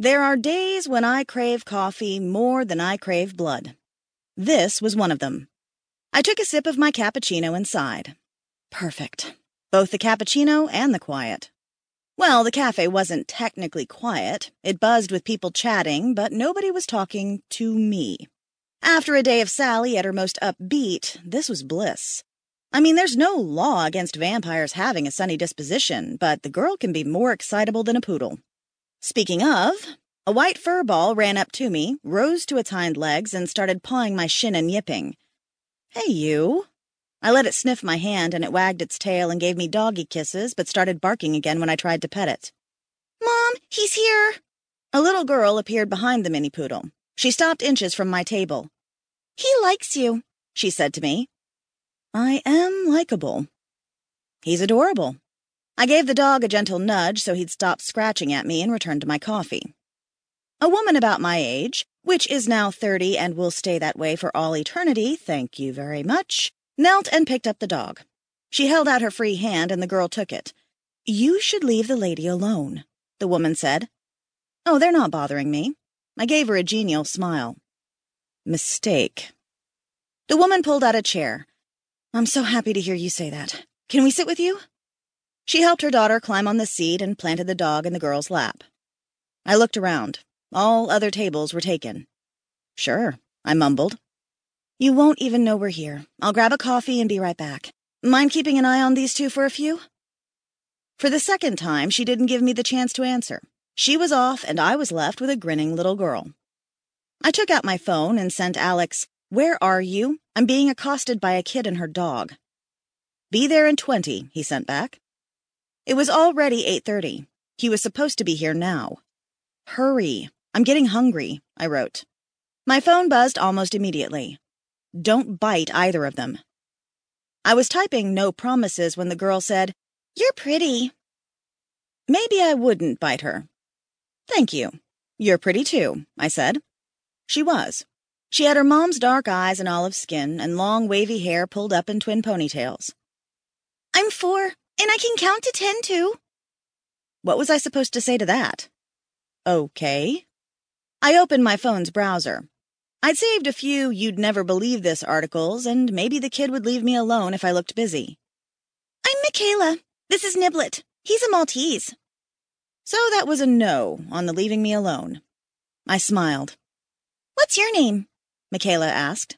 There are days when I crave coffee more than I crave blood. This was one of them. I took a sip of my cappuccino and sighed. Perfect. Both the cappuccino and the quiet. Well, the cafe wasn't technically quiet. It buzzed with people chatting, but nobody was talking to me. After a day of Sally at her most upbeat, this was bliss. I mean, there's no law against vampires having a sunny disposition, but the girl can be more excitable than a poodle. Speaking of, a white fur ball ran up to me, rose to its hind legs, and started pawing my shin and yipping. Hey, you. I let it sniff my hand, and it wagged its tail and gave me doggy kisses, but started barking again when I tried to pet it. Mom, he's here. A little girl appeared behind the mini poodle. She stopped inches from my table. He likes you, she said to me. I am likable. He's adorable. I gave the dog a gentle nudge so he'd stop scratching at me and returned to my coffee. A woman about my age, which is now 30 and will stay that way for all eternity, thank you very much, knelt and picked up the dog. She held out her free hand and the girl took it. You should leave the lady alone, the woman said. Oh, they're not bothering me. I gave her a genial smile. Mistake. The woman pulled out a chair. I'm so happy to hear you say that. Can we sit with you? She helped her daughter climb on the seat and planted the dog in the girl's lap. I looked around. All other tables were taken. Sure, I mumbled. You won't even know we're here. I'll grab a coffee and be right back. Mind keeping an eye on these two for a few? For the second time, she didn't give me the chance to answer. She was off, and I was left with a grinning little girl. I took out my phone and sent Alex, Where are you? I'm being accosted by a kid and her dog. Be there in 20, he sent back. It was already 8.30. He was supposed to be here now. Hurry. I'm getting hungry, I wrote. My phone buzzed almost immediately. Don't bite either of them. I was typing no promises when the girl said, You're pretty. Maybe I wouldn't bite her. Thank you. You're pretty too, I said. She was. She had her mom's dark eyes and olive skin and long wavy hair pulled up in twin ponytails. I'm four, and I can count to ten too. What was I supposed to say to that? Okay. I opened my phone's browser. I'd saved a few you'd never believe this articles, and maybe the kid would leave me alone if I looked busy. I'm Michaela. This is Niblet. He's a Maltese. So that was a no on the leaving me alone. I smiled. What's your name? Michaela asked.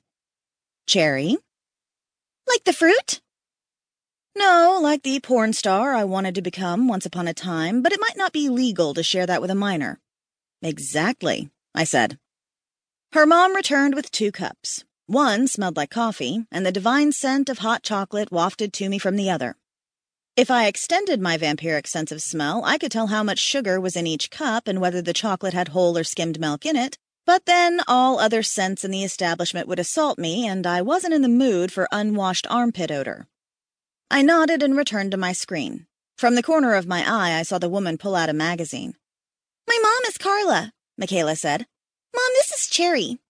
Cherry. Like the fruit? No, like the porn star I wanted to become once upon a time, but it might not be legal to share that with a minor. Exactly, I said. Her mom returned with two cups. One smelled like coffee, and the divine scent of hot chocolate wafted to me from the other. If I extended my vampiric sense of smell, I could tell how much sugar was in each cup and whether the chocolate had whole or skimmed milk in it, but then all other scents in the establishment would assault me, and I wasn't in the mood for unwashed armpit odor. I nodded and returned to my screen. From the corner of my eye, I saw the woman pull out a magazine. My mom is Carla, Michaela said. Mom, this is Cherry.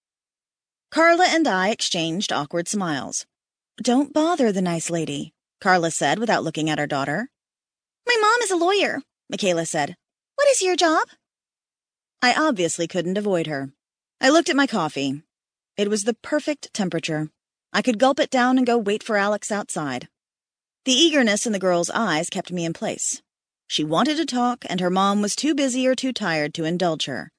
Carla and I exchanged awkward smiles. Don't bother the nice lady, Carla said without looking at her daughter. My mom is a lawyer, Michaela said. What is your job? I obviously couldn't avoid her. I looked at my coffee. It was the perfect temperature. I could gulp it down and go wait for Alex outside. The eagerness in the girl's eyes kept me in place. She wanted to talk, and her mom was too busy or too tired to indulge her.